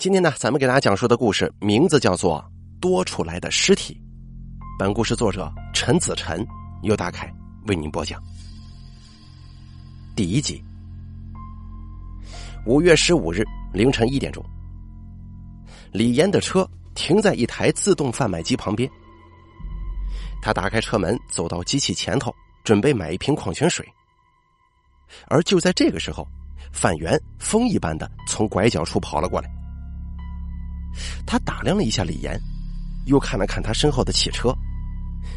今天呢，咱们给大家讲述的故事名字叫做《多出来的尸体》。本故事作者陈子晨由大凯为您播讲。第一集，五月十五日凌晨一点钟，李岩的车停在一台自动贩卖机旁边。他打开车门，走到机器前头，准备买一瓶矿泉水。而就在这个时候，范源风一般的从拐角处跑了过来。他打量了一下李岩，又看了看他身后的汽车，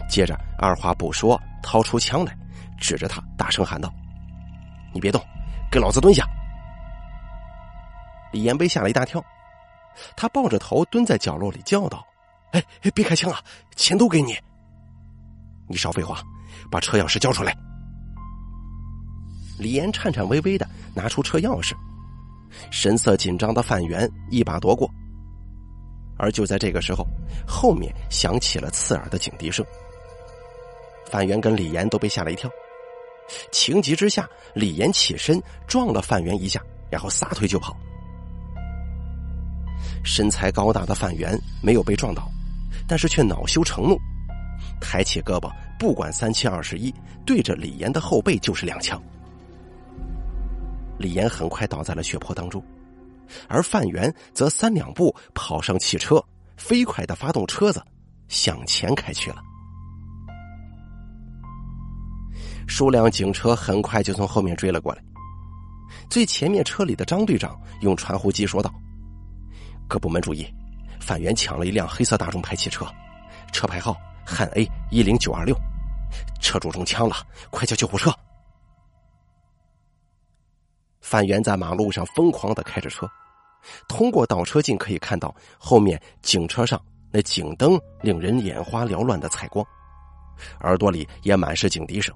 接着二话不说，掏出枪来，指着他大声喊道：“你别动，给老子蹲下！”李岩被吓了一大跳，他抱着头蹲在角落里叫道：“哎哎，别开枪啊，钱都给你！你少废话，把车钥匙交出来！”李岩颤颤巍巍的拿出车钥匙，神色紧张的范源一把夺过。而就在这个时候，后面响起了刺耳的警笛声。范源跟李岩都被吓了一跳，情急之下，李岩起身撞了范源一下，然后撒腿就跑。身材高大的范源没有被撞倒，但是却恼羞成怒，抬起胳膊，不管三七二十一，对着李岩的后背就是两枪。李岩很快倒在了血泊当中。而范源则三两步跑上汽车，飞快的发动车子，向前开去了。数辆警车很快就从后面追了过来。最前面车里的张队长用传呼机说道：“各部门注意，范源抢了一辆黑色大众牌汽车，车牌号汉 A 一零九二六，车主中枪了，快叫救护车！”范源在马路上疯狂的开着车。通过倒车镜可以看到，后面警车上那警灯令人眼花缭乱的采光，耳朵里也满是警笛声。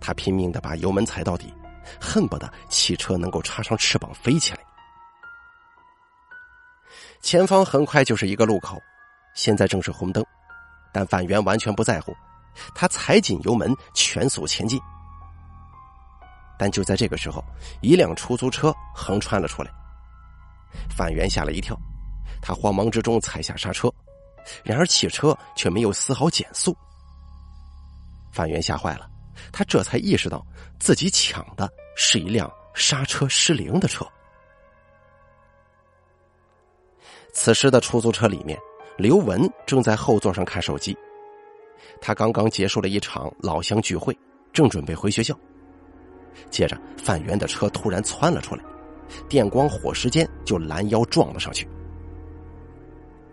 他拼命的把油门踩到底，恨不得汽车能够插上翅膀飞起来。前方很快就是一个路口，现在正是红灯，但范源完全不在乎，他踩紧油门，全速前进。但就在这个时候，一辆出租车横穿了出来。范源吓了一跳，他慌忙之中踩下刹车，然而汽车却没有丝毫减速。范源吓坏了，他这才意识到自己抢的是一辆刹车失灵的车。此时的出租车里面，刘文正在后座上看手机，他刚刚结束了一场老乡聚会，正准备回学校。接着，范源的车突然窜了出来。电光火石间就拦腰撞了上去。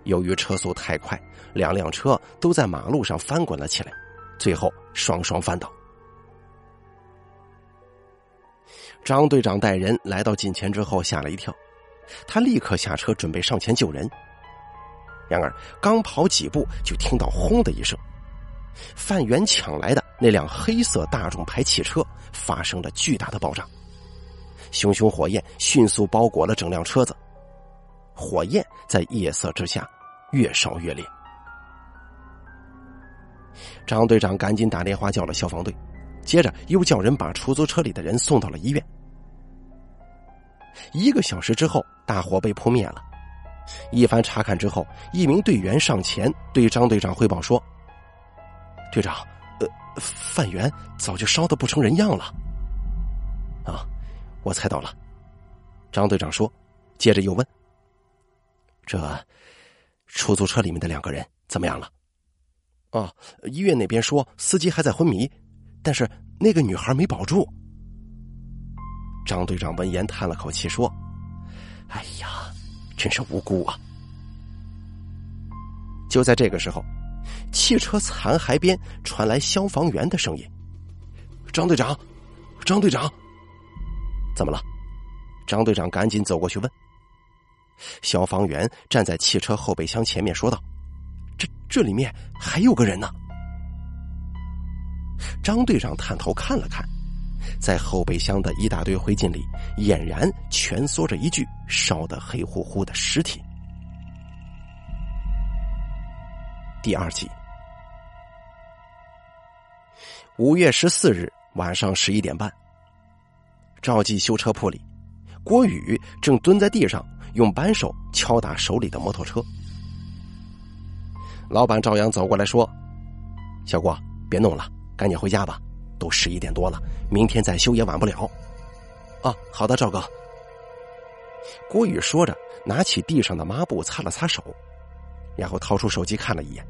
由于车速太快，两辆车都在马路上翻滚了起来，最后双双翻倒。张队长带人来到近前之后吓了一跳，他立刻下车准备上前救人。然而刚跑几步，就听到“轰”的一声，范源抢来的那辆黑色大众牌汽车发生了巨大的爆炸。熊熊火焰迅速包裹了整辆车子，火焰在夜色之下越烧越烈。张队长赶紧打电话叫了消防队，接着又叫人把出租车里的人送到了医院。一个小时之后，大火被扑灭了。一番查看之后，一名队员上前对张队长汇报说：“队长，呃，范源早就烧得不成人样了。”啊。我猜到了，张队长说，接着又问：“这出租车里面的两个人怎么样了？”啊，医院那边说司机还在昏迷，但是那个女孩没保住。张队长闻言叹了口气说：“哎呀，真是无辜啊！”就在这个时候，汽车残骸边传来消防员的声音：“张队长，张队长。”怎么了？张队长赶紧走过去问。消防员站在汽车后备箱前面说道：“这这里面还有个人呢。”张队长探头看了看，在后备箱的一大堆灰烬里，俨然蜷缩着一具烧得黑乎乎的尸体。第二集，五月十四日晚上十一点半。赵记修车铺里，郭宇正蹲在地上用扳手敲打手里的摩托车。老板赵阳走过来说：“小郭，别弄了，赶紧回家吧，都十一点多了，明天再修也晚不了。”啊，好的，赵哥。郭宇说着，拿起地上的抹布擦了擦手，然后掏出手机看了一眼，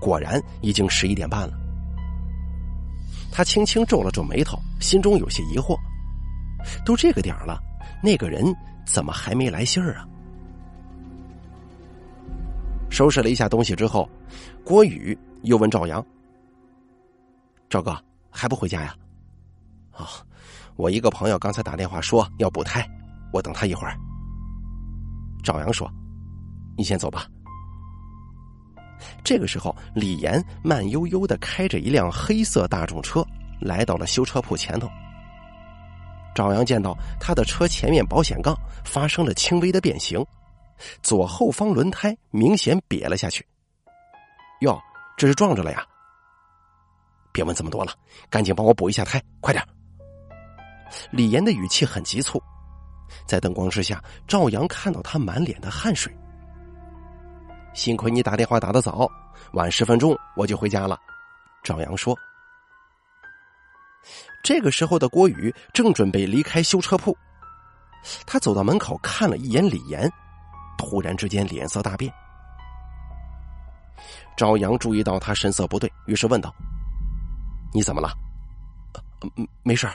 果然已经十一点半了。他轻轻皱了皱眉头，心中有些疑惑：都这个点了，那个人怎么还没来信儿啊？收拾了一下东西之后，郭宇又问赵阳：“赵哥还不回家呀？”“啊，我一个朋友刚才打电话说要补胎，我等他一会儿。”赵阳说：“你先走吧。”这个时候，李岩慢悠悠的开着一辆黑色大众车来到了修车铺前头。赵阳见到他的车前面保险杠发生了轻微的变形，左后方轮胎明显瘪了下去。哟，这是撞着了呀！别问这么多了，赶紧帮我补一下胎，快点！李岩的语气很急促，在灯光之下，赵阳看到他满脸的汗水。幸亏你打电话打的早，晚十分钟我就回家了。”赵阳说。这个时候的郭宇正准备离开修车铺，他走到门口看了一眼李岩，突然之间脸色大变。赵阳注意到他神色不对，于是问道：“你怎么了？”“没事。”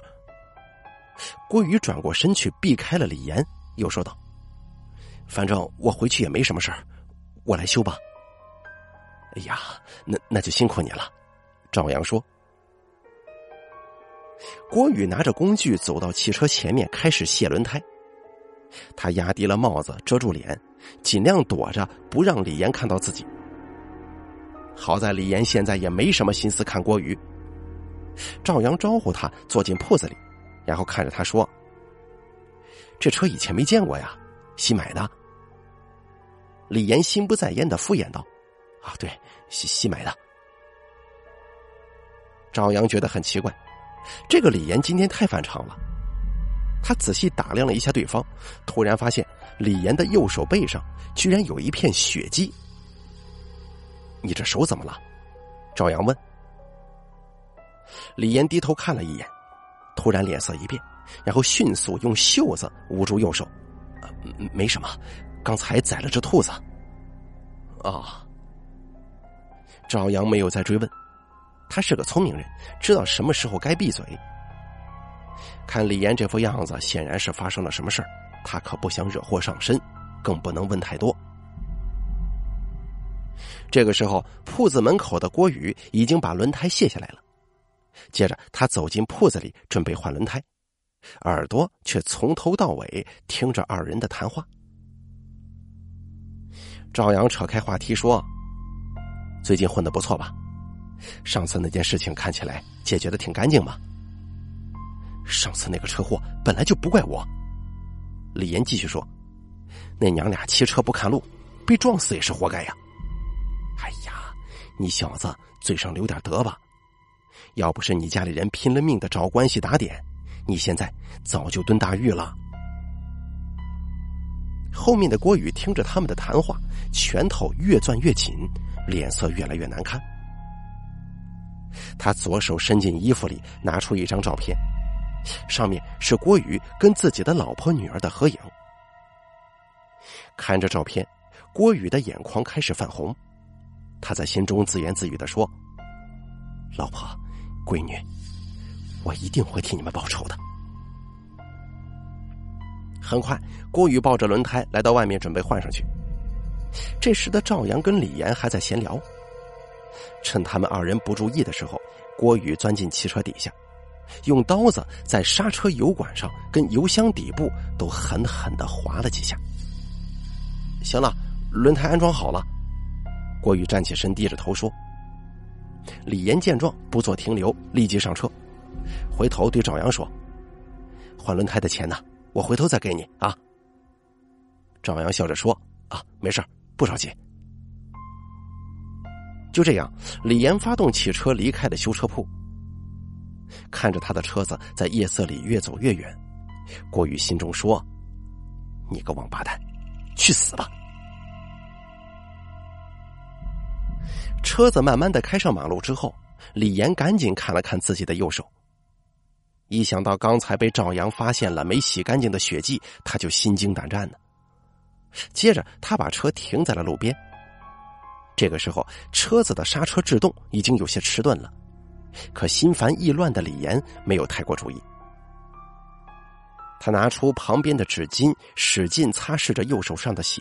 郭宇转过身去避开了李岩，又说道：“反正我回去也没什么事。”我来修吧。哎呀，那那就辛苦你了。”赵阳说。郭宇拿着工具走到汽车前面，开始卸轮胎。他压低了帽子遮住脸，尽量躲着不让李岩看到自己。好在李岩现在也没什么心思看郭宇。赵阳招呼他坐进铺子里，然后看着他说：“这车以前没见过呀，新买的。”李岩心不在焉的敷衍道：“啊，对，新新买的。”赵阳觉得很奇怪，这个李岩今天太反常了。他仔细打量了一下对方，突然发现李岩的右手背上居然有一片血迹。你这手怎么了？赵阳问。李岩低头看了一眼，突然脸色一变，然后迅速用袖子捂住右手：“没什么。”刚才宰了只兔子。啊！赵阳没有再追问，他是个聪明人，知道什么时候该闭嘴。看李岩这副样子，显然是发生了什么事儿，他可不想惹祸上身，更不能问太多。这个时候，铺子门口的郭宇已经把轮胎卸下来了，接着他走进铺子里准备换轮胎，耳朵却从头到尾听着二人的谈话。赵阳扯开话题说：“最近混的不错吧？上次那件事情看起来解决的挺干净嘛。上次那个车祸本来就不怪我。”李岩继续说：“那娘俩骑车不看路，被撞死也是活该呀。哎呀，你小子嘴上留点德吧，要不是你家里人拼了命的找关系打点，你现在早就蹲大狱了。”后面的郭宇听着他们的谈话，拳头越攥越紧，脸色越来越难看。他左手伸进衣服里，拿出一张照片，上面是郭宇跟自己的老婆女儿的合影。看着照片，郭宇的眼眶开始泛红，他在心中自言自语的说：“老婆，闺女，我一定会替你们报仇的。”很快，郭宇抱着轮胎来到外面，准备换上去。这时的赵阳跟李岩还在闲聊，趁他们二人不注意的时候，郭宇钻进汽车底下，用刀子在刹车油管上跟油箱底部都狠狠的划了几下。行了，轮胎安装好了。郭宇站起身，低着头说。李岩见状，不做停留，立即上车，回头对赵阳说：“换轮胎的钱呢？”我回头再给你啊。赵阳笑着说：“啊，没事不着急。”就这样，李岩发动汽车离开了修车铺。看着他的车子在夜色里越走越远，郭宇心中说：“你个王八蛋，去死吧！车子慢慢的开上马路之后，李岩赶紧看了看自己的右手。一想到刚才被赵阳发现了没洗干净的血迹，他就心惊胆战呢。接着，他把车停在了路边。这个时候，车子的刹车制动已经有些迟钝了，可心烦意乱的李岩没有太过注意。他拿出旁边的纸巾，使劲擦拭着右手上的血，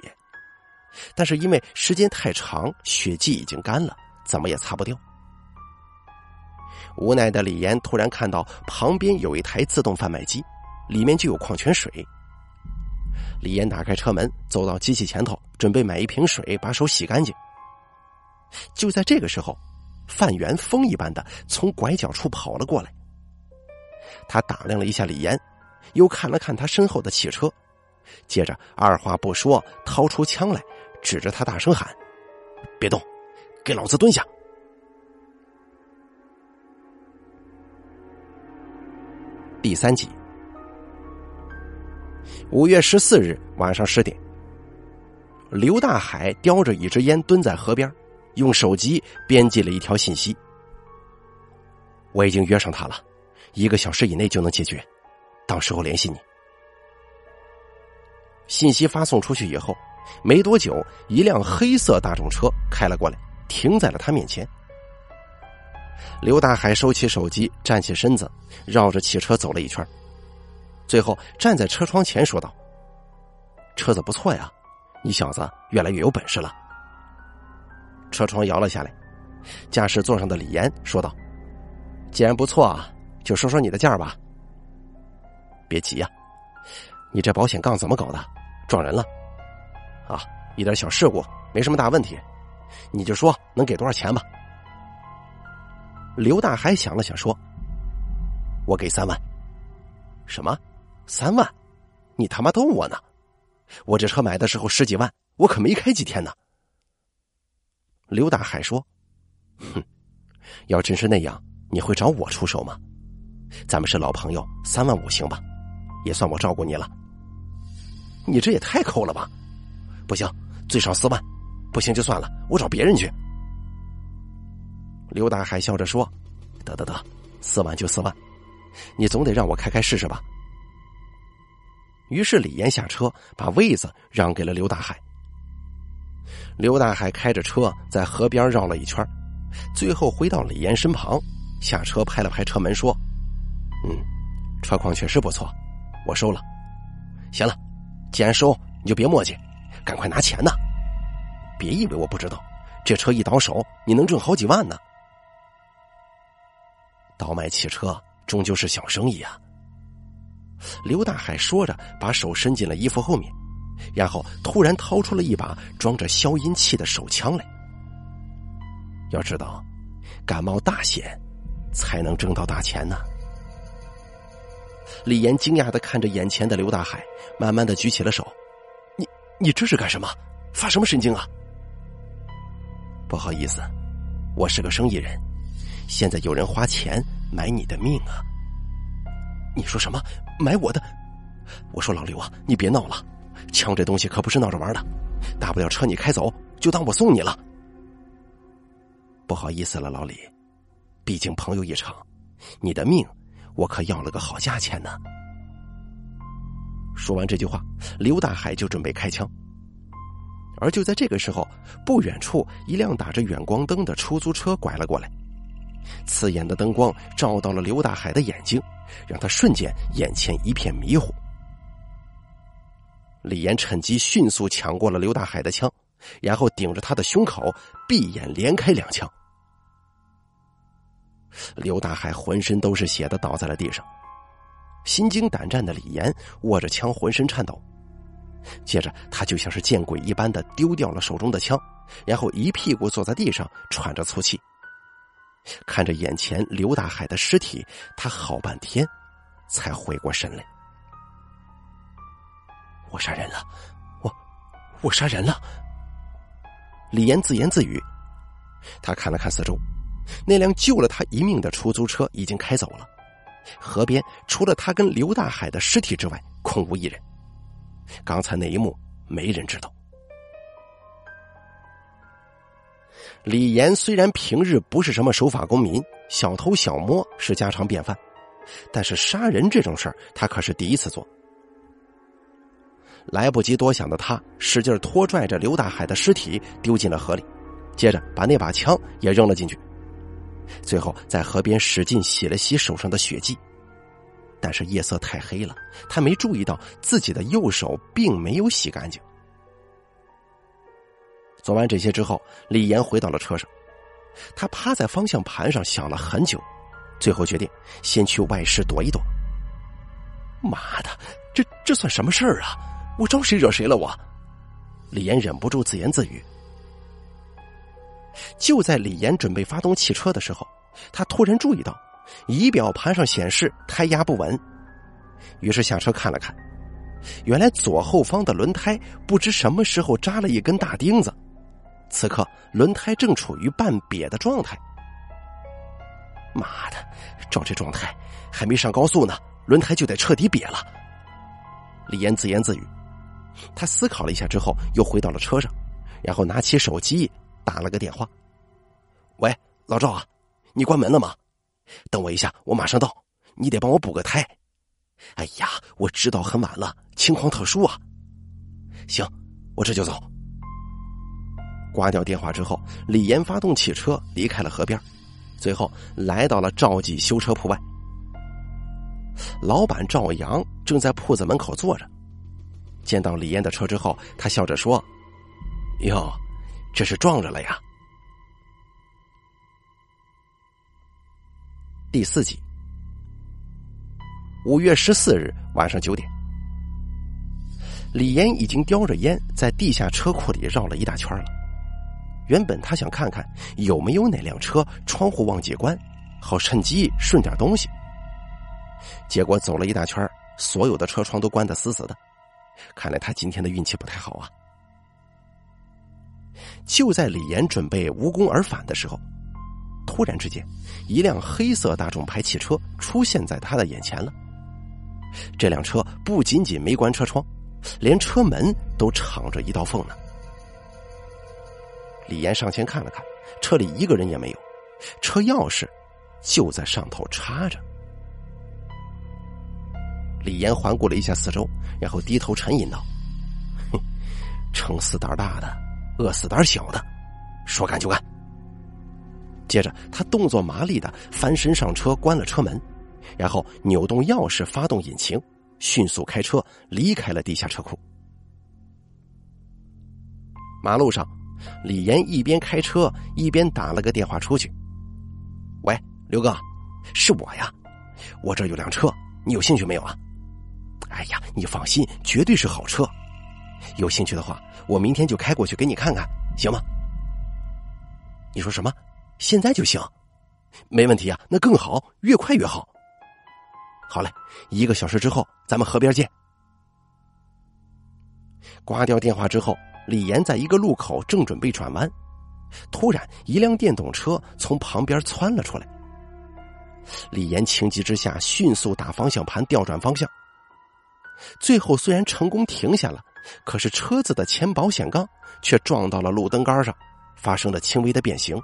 但是因为时间太长，血迹已经干了，怎么也擦不掉。无奈的李岩突然看到旁边有一台自动贩卖机，里面就有矿泉水。李岩打开车门，走到机器前头，准备买一瓶水，把手洗干净。就在这个时候，范源风一般的从拐角处跑了过来。他打量了一下李岩，又看了看他身后的汽车，接着二话不说，掏出枪来，指着他大声喊：“别动，给老子蹲下！”第三集，五月十四日晚上十点，刘大海叼着一支烟蹲在河边，用手机编辑了一条信息：“我已经约上他了，一个小时以内就能解决，到时候联系你。”信息发送出去以后，没多久，一辆黑色大众车开了过来，停在了他面前。刘大海收起手机，站起身子，绕着汽车走了一圈，最后站在车窗前说道：“车子不错呀，你小子越来越有本事了。”车窗摇了下来，驾驶座上的李岩说道：“既然不错啊，就说说你的价吧。别急呀，你这保险杠怎么搞的？撞人了？啊，一点小事故，没什么大问题，你就说能给多少钱吧。”刘大海想了想，说：“我给三万。”什么？三万？你他妈逗我呢！我这车买的时候十几万，我可没开几天呢。刘大海说：“哼，要真是那样，你会找我出手吗？咱们是老朋友，三万五行吧？也算我照顾你了。你这也太抠了吧！不行，最少四万，不行就算了，我找别人去。”刘大海笑着说：“得得得，四万就四万，你总得让我开开试试吧。”于是李岩下车，把位子让给了刘大海。刘大海开着车在河边绕了一圈，最后回到李岩身旁，下车拍了拍车门说：“嗯，车况确实不错，我收了。行了，既然收，你就别磨叽，赶快拿钱呐！别以为我不知道，这车一倒手，你能挣好几万呢。”倒卖汽车终究是小生意啊！刘大海说着，把手伸进了衣服后面，然后突然掏出了一把装着消音器的手枪来。要知道，敢冒大险，才能挣到大钱呢。李岩惊讶的看着眼前的刘大海，慢慢的举起了手：“你你这是干什么？发什么神经啊？”不好意思，我是个生意人。现在有人花钱买你的命啊！你说什么？买我的？我说老刘啊，你别闹了，枪这东西可不是闹着玩的，大不了车你开走，就当我送你了。不好意思了，老李，毕竟朋友一场，你的命我可要了个好价钱呢。说完这句话，刘大海就准备开枪，而就在这个时候，不远处一辆打着远光灯的出租车拐了过来。刺眼的灯光照到了刘大海的眼睛，让他瞬间眼前一片迷糊。李岩趁机迅速抢过了刘大海的枪，然后顶着他的胸口，闭眼连开两枪。刘大海浑身都是血的倒在了地上，心惊胆战的李岩握着枪浑身颤抖，接着他就像是见鬼一般的丢掉了手中的枪，然后一屁股坐在地上喘着粗气。看着眼前刘大海的尸体，他好半天才回过神来。我杀人了，我我杀人了。李岩自言自语。他看了看四周，那辆救了他一命的出租车已经开走了。河边除了他跟刘大海的尸体之外，空无一人。刚才那一幕没人知道。李岩虽然平日不是什么守法公民，小偷小摸是家常便饭，但是杀人这种事儿，他可是第一次做。来不及多想的他，使劲拖拽着刘大海的尸体丢进了河里，接着把那把枪也扔了进去，最后在河边使劲洗了洗手上的血迹。但是夜色太黑了，他没注意到自己的右手并没有洗干净。做完这些之后，李岩回到了车上，他趴在方向盘上想了很久，最后决定先去外室躲一躲。妈的，这这算什么事儿啊？我招谁惹谁了？我，李岩忍不住自言自语。就在李岩准备发动汽车的时候，他突然注意到仪表盘上显示胎压不稳，于是下车看了看，原来左后方的轮胎不知什么时候扎了一根大钉子，此刻轮胎正处于半瘪的状态。妈的，照这状态，还没上高速呢，轮胎就得彻底瘪了。李岩自言自语。他思考了一下之后，又回到了车上，然后拿起手机打了个电话：“喂，老赵啊，你关门了吗？等我一下，我马上到。你得帮我补个胎。哎呀，我知道很晚了，情况特殊啊。行，我这就走。”挂掉电话之后，李岩发动汽车离开了河边，最后来到了赵记修车铺外。老板赵阳正在铺子门口坐着。见到李岩的车之后，他笑着说：“哟，这是撞着了呀。”第四集，五月十四日晚上九点，李岩已经叼着烟在地下车库里绕了一大圈了。原本他想看看有没有哪辆车窗户忘记关，好趁机顺点东西。结果走了一大圈，所有的车窗都关得死死的。看来他今天的运气不太好啊！就在李岩准备无功而返的时候，突然之间，一辆黑色大众牌汽车出现在他的眼前了。这辆车不仅仅没关车窗，连车门都敞着一道缝呢。李岩上前看了看，车里一个人也没有，车钥匙就在上头插着。李岩环顾了一下四周，然后低头沉吟道：“哼，撑死胆大的，饿死胆小的，说干就干。”接着，他动作麻利的翻身上车，关了车门，然后扭动钥匙，发动引擎，迅速开车离开了地下车库。马路上，李岩一边开车一边打了个电话出去：“喂，刘哥，是我呀，我这有辆车，你有兴趣没有啊？”哎呀，你放心，绝对是好车。有兴趣的话，我明天就开过去给你看看，行吗？你说什么？现在就行？没问题啊，那更好，越快越好。好嘞，一个小时之后咱们河边见。挂掉电话之后，李岩在一个路口正准备转弯，突然一辆电动车从旁边窜了出来。李岩情急之下，迅速打方向盘调转方向。最后虽然成功停下了，可是车子的前保险杠却撞到了路灯杆上，发生了轻微的变形。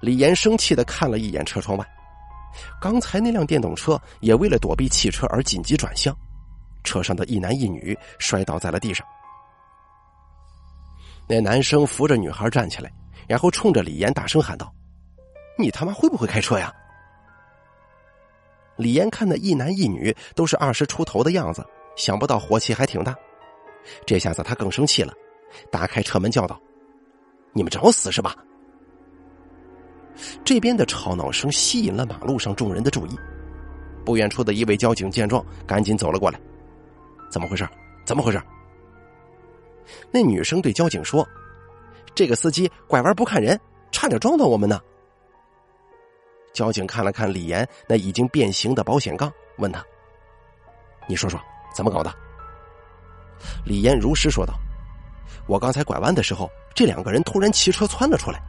李岩生气的看了一眼车窗外，刚才那辆电动车也为了躲避汽车而紧急转向，车上的一男一女摔倒在了地上。那男生扶着女孩站起来，然后冲着李岩大声喊道：“你他妈会不会开车呀？”李岩看那一男一女都是二十出头的样子，想不到火气还挺大。这下子他更生气了，打开车门叫道：“你们找死是吧？”这边的吵闹声吸引了马路上众人的注意。不远处的一位交警见状，赶紧走了过来：“怎么回事？怎么回事？”那女生对交警说：“这个司机拐弯不看人，差点撞到我们呢。”交警看了看李岩那已经变形的保险杠，问他：“你说说怎么搞的？”李岩如实说道：“我刚才拐弯的时候，这两个人突然骑车窜了出来，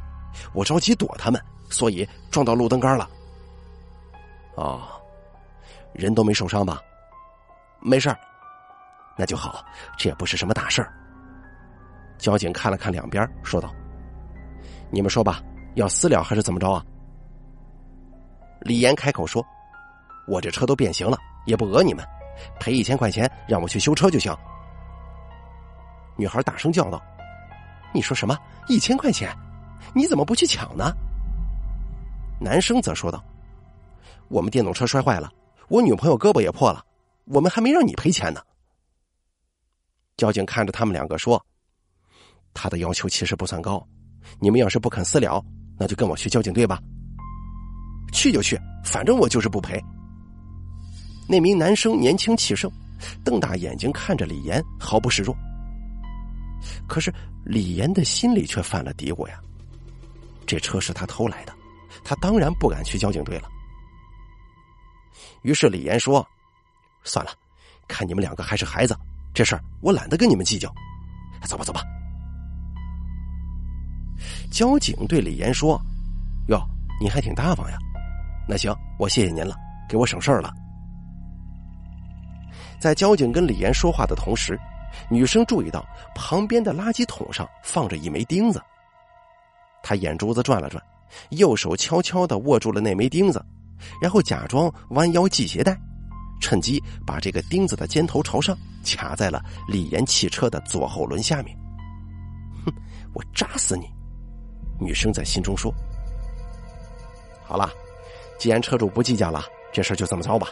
我着急躲他们，所以撞到路灯杆了。”哦，人都没受伤吧？没事儿。那就好，这也不是什么大事儿。交警看了看两边，说道：“你们说吧，要私了还是怎么着啊？”李岩开口说：“我这车都变形了，也不讹你们，赔一千块钱让我去修车就行。”女孩大声叫道：“你说什么？一千块钱？你怎么不去抢呢？”男生则说道：“我们电动车摔坏了，我女朋友胳膊也破了，我们还没让你赔钱呢。”交警看着他们两个说。他的要求其实不算高，你们要是不肯私了，那就跟我去交警队吧。去就去，反正我就是不赔。那名男生年轻气盛，瞪大眼睛看着李岩，毫不示弱。可是李岩的心里却犯了嘀咕呀：这车是他偷来的，他当然不敢去交警队了。于是李岩说：“算了，看你们两个还是孩子，这事儿我懒得跟你们计较。走吧，走吧。”交警对李岩说：“哟，你还挺大方呀。那行，我谢谢您了，给我省事儿了。”在交警跟李岩说话的同时，女生注意到旁边的垃圾桶上放着一枚钉子。她眼珠子转了转，右手悄悄的握住了那枚钉子，然后假装弯腰系鞋带，趁机把这个钉子的尖头朝上卡在了李岩汽车的左后轮下面。哼，我扎死你！女生在心中说：“好了，既然车主不计较了，这事就这么着吧。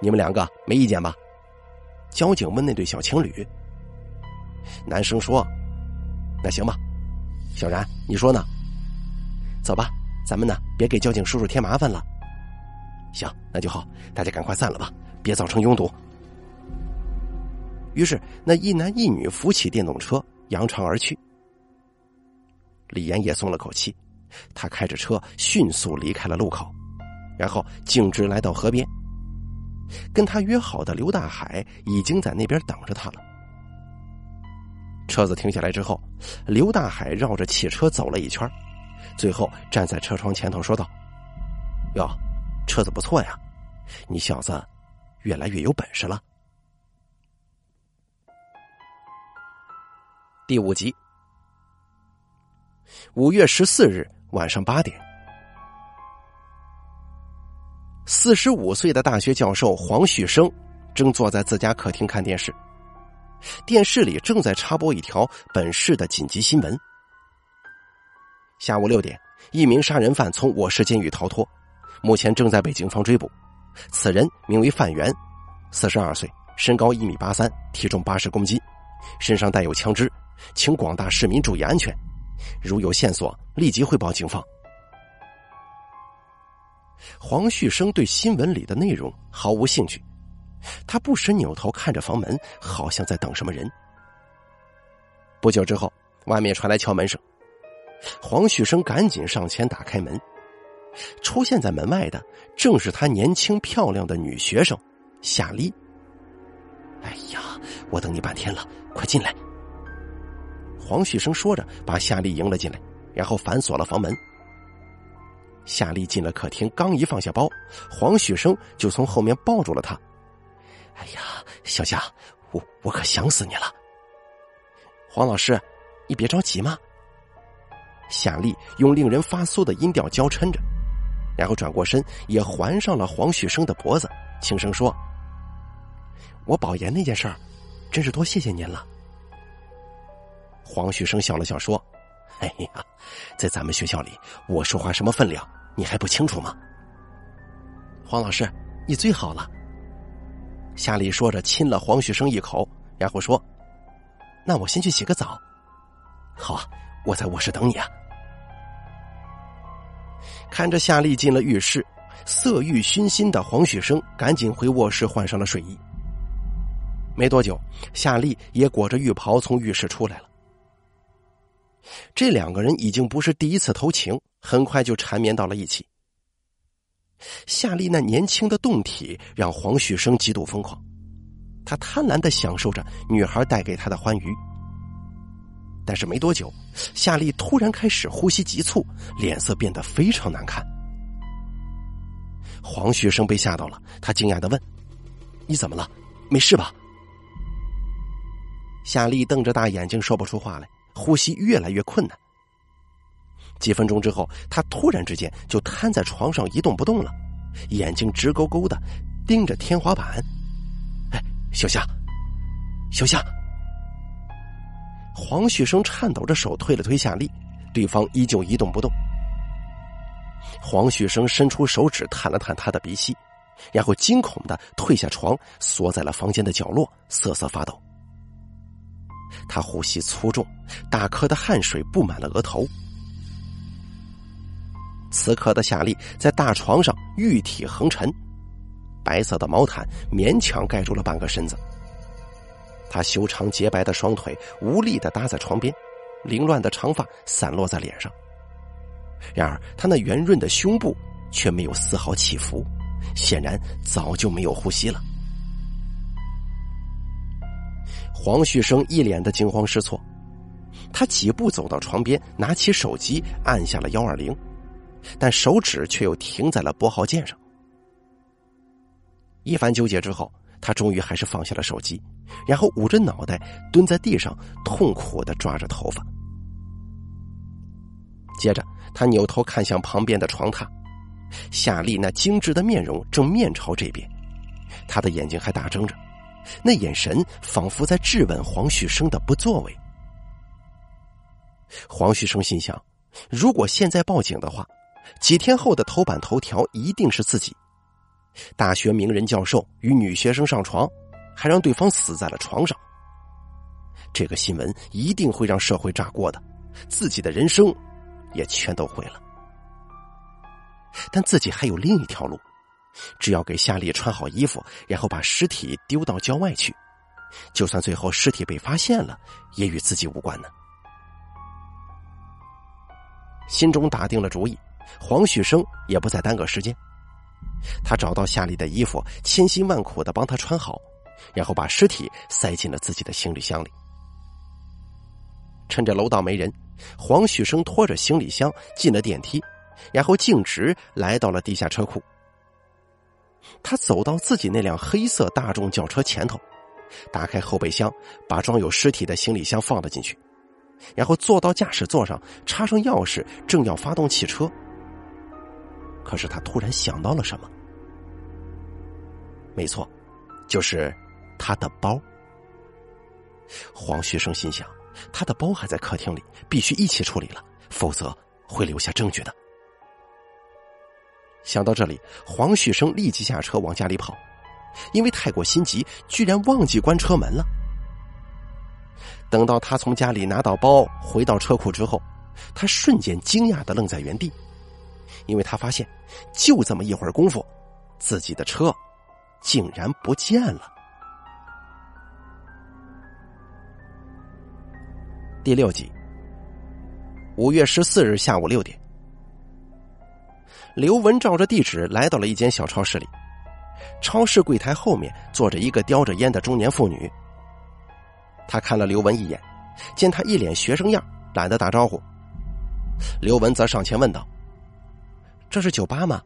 你们两个没意见吧？”交警问那对小情侣。男生说：“那行吧。”小然，你说呢？走吧，咱们呢别给交警叔叔添麻烦了。行，那就好，大家赶快散了吧，别造成拥堵。于是，那一男一女扶起电动车，扬长而去。李岩也松了口气，他开着车迅速离开了路口，然后径直来到河边。跟他约好的刘大海已经在那边等着他了。车子停下来之后，刘大海绕着汽车走了一圈，最后站在车窗前头说道：“哟，车子不错呀，你小子越来越有本事了。”第五集。五月十四日晚上八点，四十五岁的大学教授黄旭生正坐在自家客厅看电视，电视里正在插播一条本市的紧急新闻。下午六点，一名杀人犯从我市监狱逃脱，目前正在被警方追捕。此人名为范源，四十二岁，身高一米八三，体重八十公斤，身上带有枪支，请广大市民注意安全。如有线索，立即汇报警方。黄旭生对新闻里的内容毫无兴趣，他不时扭头看着房门，好像在等什么人。不久之后，外面传来敲门声，黄旭生赶紧上前打开门。出现在门外的正是他年轻漂亮的女学生夏丽。哎呀，我等你半天了，快进来！黄旭生说着，把夏丽迎了进来，然后反锁了房门。夏丽进了客厅，刚一放下包，黄旭生就从后面抱住了她。“哎呀，小夏，我我可想死你了。”黄老师，你别着急嘛。夏丽用令人发酥的音调娇嗔着，然后转过身，也环上了黄旭生的脖子，轻声说：“我保研那件事儿，真是多谢谢您了。”黄旭生笑了笑说：“ 哎呀，在咱们学校里，我说话什么分量，你还不清楚吗？”黄老师，你最好了。夏丽说着亲了黄旭生一口，然后说：“那我先去洗个澡。”“好啊，我在卧室等你啊。”看着夏丽进了浴室，色欲熏心的黄旭生赶紧回卧室换上了睡衣。没多久，夏丽也裹着浴袍从浴室出来了。这两个人已经不是第一次偷情，很快就缠绵到了一起。夏丽那年轻的胴体让黄旭生极度疯狂，他贪婪的享受着女孩带给他的欢愉。但是没多久，夏丽突然开始呼吸急促，脸色变得非常难看。黄旭生被吓到了，他惊讶的问：“你怎么了？没事吧？夏丽瞪着大眼睛说不出话来，呼吸越来越困难。几分钟之后，他突然之间就瘫在床上一动不动了，眼睛直勾勾的盯着天花板。哎，小夏，小夏！黄旭生颤抖着手推了推夏丽，对方依旧一动不动。黄旭生伸出手指探了探他的鼻息，然后惊恐的退下床，缩在了房间的角落，瑟瑟发抖。他呼吸粗重，大颗的汗水布满了额头。此刻的夏丽在大床上玉体横陈，白色的毛毯勉强盖住了半个身子。她修长洁白的双腿无力的搭在床边，凌乱的长发散落在脸上。然而，她那圆润的胸部却没有丝毫起伏，显然早就没有呼吸了。黄旭生一脸的惊慌失措，他几步走到床边，拿起手机按下了幺二零。但手指却又停在了拨号键上。一番纠结之后，他终于还是放下了手机，然后捂着脑袋蹲在地上，痛苦的抓着头发。接着，他扭头看向旁边的床榻，夏丽那精致的面容正面朝这边，他的眼睛还大睁着，那眼神仿佛在质问黄旭生的不作为。黄旭生心想：如果现在报警的话，几天后的头版头条一定是自己，大学名人教授与女学生上床，还让对方死在了床上。这个新闻一定会让社会炸锅的，自己的人生也全都毁了。但自己还有另一条路，只要给夏丽穿好衣服，然后把尸体丢到郊外去，就算最后尸体被发现了，也与自己无关呢。心中打定了主意。黄旭生也不再耽搁时间，他找到夏丽的衣服，千辛万苦的帮她穿好，然后把尸体塞进了自己的行李箱里。趁着楼道没人，黄旭生拖着行李箱进了电梯，然后径直来到了地下车库。他走到自己那辆黑色大众轿车前头，打开后备箱，把装有尸体的行李箱放了进去，然后坐到驾驶座上，插上钥匙，正要发动汽车。可是他突然想到了什么？没错，就是他的包。黄旭生心想，他的包还在客厅里，必须一起处理了，否则会留下证据的。想到这里，黄旭生立即下车往家里跑，因为太过心急，居然忘记关车门了。等到他从家里拿到包，回到车库之后，他瞬间惊讶的愣在原地。因为他发现，就这么一会儿功夫，自己的车竟然不见了。第六集，五月十四日下午六点，刘文照着地址来到了一间小超市里，超市柜台后面坐着一个叼着烟的中年妇女。他看了刘文一眼，见他一脸学生样，懒得打招呼。刘文则上前问道。这是酒吧吗？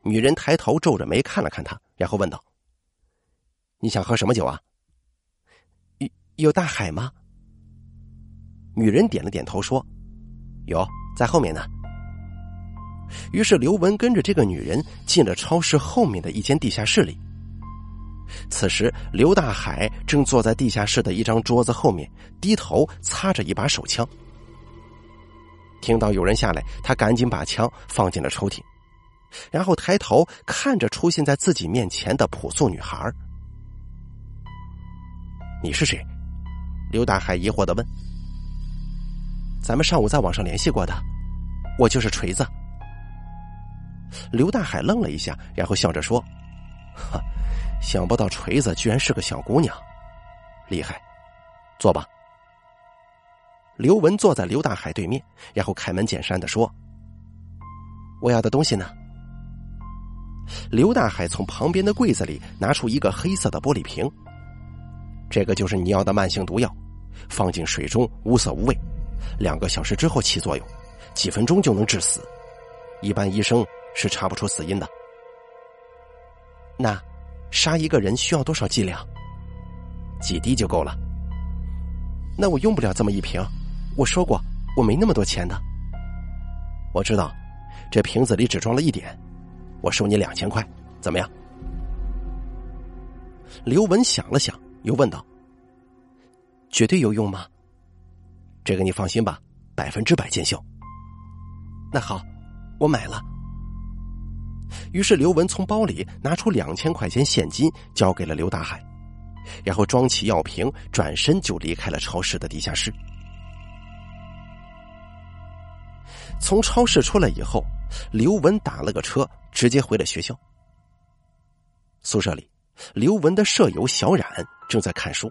女人抬头皱着眉看了看他，然后问道：“你想喝什么酒啊？有有大海吗？”女人点了点头说：“有，在后面呢。”于是刘文跟着这个女人进了超市后面的一间地下室里。此时，刘大海正坐在地下室的一张桌子后面，低头擦着一把手枪。听到有人下来，他赶紧把枪放进了抽屉，然后抬头看着出现在自己面前的朴素女孩。你是谁？刘大海疑惑的问。咱们上午在网上联系过的，我就是锤子。刘大海愣了一下，然后笑着说：“哈，想不到锤子居然是个小姑娘，厉害，坐吧。”刘文坐在刘大海对面，然后开门见山的说：“我要的东西呢？”刘大海从旁边的柜子里拿出一个黑色的玻璃瓶，这个就是你要的慢性毒药，放进水中无色无味，两个小时之后起作用，几分钟就能致死，一般医生是查不出死因的。那杀一个人需要多少剂量？几滴就够了。那我用不了这么一瓶，我说过我没那么多钱的。我知道，这瓶子里只装了一点，我收你两千块，怎么样？刘文想了想，又问道：“绝对有用吗？”这个你放心吧，百分之百见效。那好，我买了。于是刘文从包里拿出两千块钱现金，交给了刘大海，然后装起药瓶，转身就离开了超市的地下室。从超市出来以后，刘文打了个车，直接回了学校。宿舍里，刘文的舍友小冉正在看书。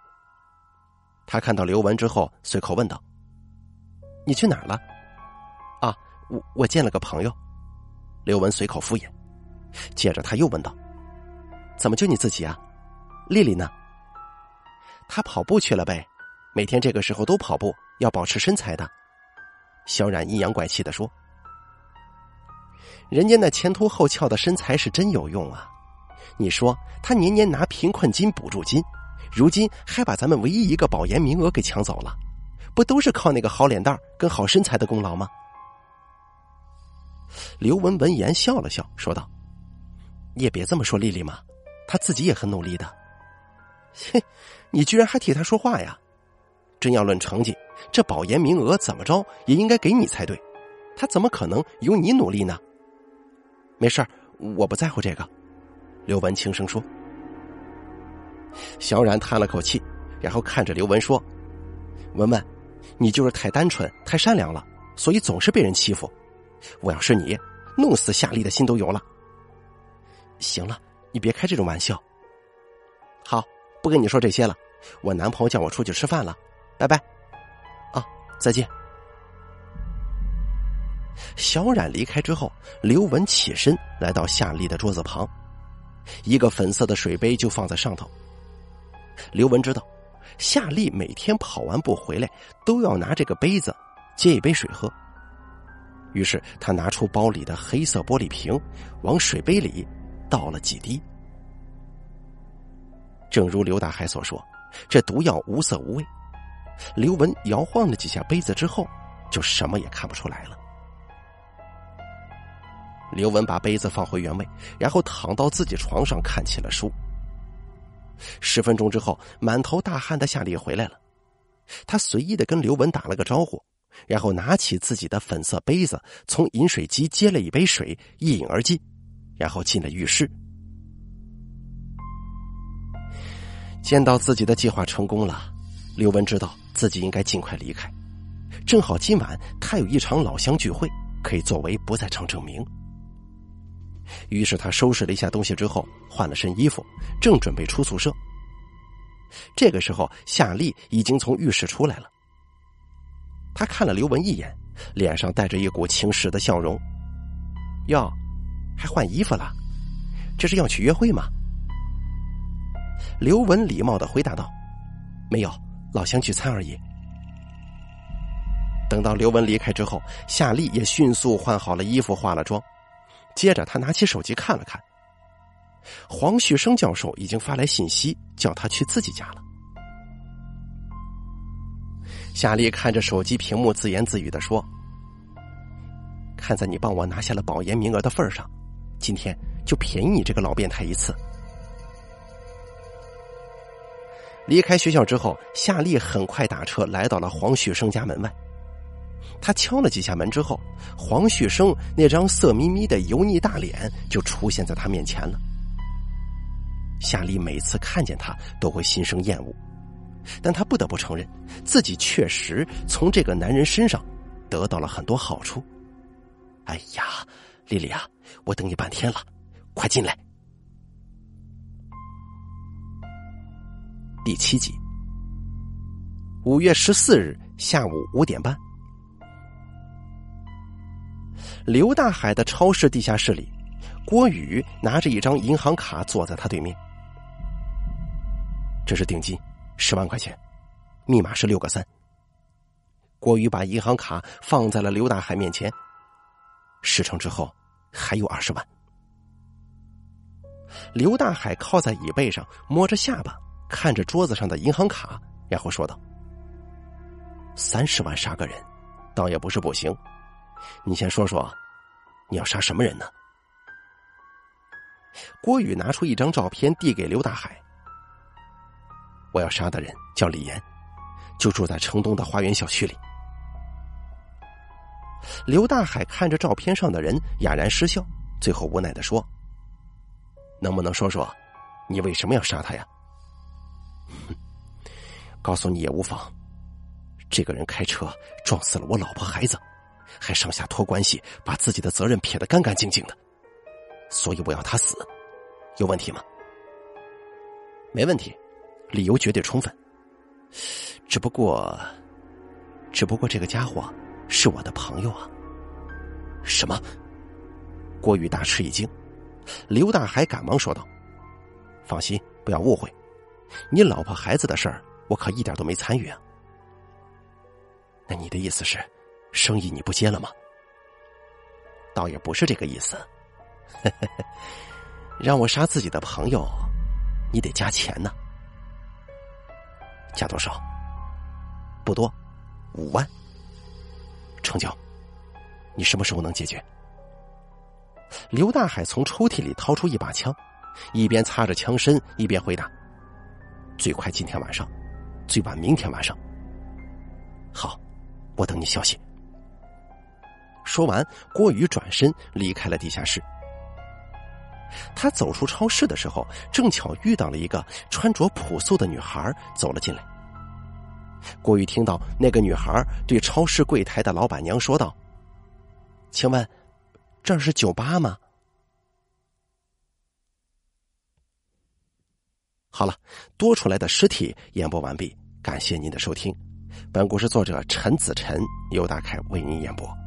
他看到刘文之后，随口问道。你去哪儿了？啊，我我见了个朋友。刘文随口敷衍，接着他又问道：“怎么就你自己啊？丽丽呢？”她跑步去了呗，每天这个时候都跑步，要保持身材的。小冉阴阳怪气的说：“人家那前凸后翘的身材是真有用啊！你说他年年拿贫困金补助金，如今还把咱们唯一一个保研名额给抢走了。”不都是靠那个好脸蛋跟好身材的功劳吗？刘文闻言笑了笑，说道：“你也别这么说丽丽嘛，她自己也很努力的。嘿，你居然还替她说话呀？真要论成绩，这保研名额怎么着也应该给你才对，她怎么可能有你努力呢？没事我不在乎这个。”刘文轻声说。小冉叹了口气，然后看着刘文说：“文文。”你就是太单纯、太善良了，所以总是被人欺负。我要是你，弄死夏丽的心都有了。行了，你别开这种玩笑。好，不跟你说这些了。我男朋友叫我出去吃饭了，拜拜。啊，再见。小冉离开之后，刘文起身来到夏丽的桌子旁，一个粉色的水杯就放在上头。刘文知道。夏丽每天跑完步回来，都要拿这个杯子接一杯水喝。于是他拿出包里的黑色玻璃瓶，往水杯里倒了几滴。正如刘大海所说，这毒药无色无味。刘文摇晃了几下杯子之后，就什么也看不出来了。刘文把杯子放回原位，然后躺到自己床上看起了书。十分钟之后，满头大汗的夏丽回来了。他随意的跟刘文打了个招呼，然后拿起自己的粉色杯子，从饮水机接了一杯水，一饮而尽，然后进了浴室。见到自己的计划成功了，刘文知道自己应该尽快离开。正好今晚他有一场老乡聚会，可以作为不在场证明。于是他收拾了一下东西之后，换了身衣服，正准备出宿舍。这个时候，夏丽已经从浴室出来了。他看了刘文一眼，脸上带着一股轻视的笑容。“哟，还换衣服了？这是要去约会吗？”刘文礼貌的回答道：“没有，老乡聚餐而已。”等到刘文离开之后，夏丽也迅速换好了衣服，化了妆。接着，他拿起手机看了看，黄旭生教授已经发来信息，叫他去自己家了。夏丽看着手机屏幕，自言自语的说：“看在你帮我拿下了保研名额的份上，今天就便宜你这个老变态一次。”离开学校之后，夏丽很快打车来到了黄旭生家门外。他敲了几下门之后，黄旭生那张色眯眯的油腻大脸就出现在他面前了。夏丽每次看见他都会心生厌恶，但他不得不承认，自己确实从这个男人身上得到了很多好处。哎呀，丽丽啊，我等你半天了，快进来。第七集，五月十四日下午五点半。刘大海的超市地下室里，郭宇拿着一张银行卡坐在他对面。这是定金，十万块钱，密码是六个三。郭宇把银行卡放在了刘大海面前。事成之后，还有二十万。刘大海靠在椅背上，摸着下巴，看着桌子上的银行卡，然后说道：“三十万杀个人，倒也不是不行。你先说说，你要杀什么人呢？”郭宇拿出一张照片递给刘大海：“我要杀的人叫李岩，就住在城东的花园小区里。”刘大海看着照片上的人，哑然失笑，最后无奈的说。能不能说说，你为什么要杀他呀？告诉你也无妨。这个人开车撞死了我老婆孩子，还上下托关系，把自己的责任撇得干干净净的，所以我要他死，有问题吗？没问题，理由绝对充分。只不过，只不过这个家伙是我的朋友啊。什么？郭宇大吃一惊。刘大海赶忙说道：“放心，不要误会，你老婆孩子的事儿，我可一点都没参与啊。那你的意思是，生意你不接了吗？倒也不是这个意思，让我杀自己的朋友，你得加钱呢。加多少？不多，五万。成交。你什么时候能解决？”刘大海从抽屉里掏出一把枪，一边擦着枪身，一边回答：“最快今天晚上，最晚明天晚上。”好，我等你消息。说完，郭宇转身离开了地下室。他走出超市的时候，正巧遇到了一个穿着朴素的女孩走了进来。郭宇听到那个女孩对超市柜台的老板娘说道：“请问？”这是酒吧吗？好了，多出来的尸体演播完毕，感谢您的收听。本故事作者陈子晨由大凯为您演播。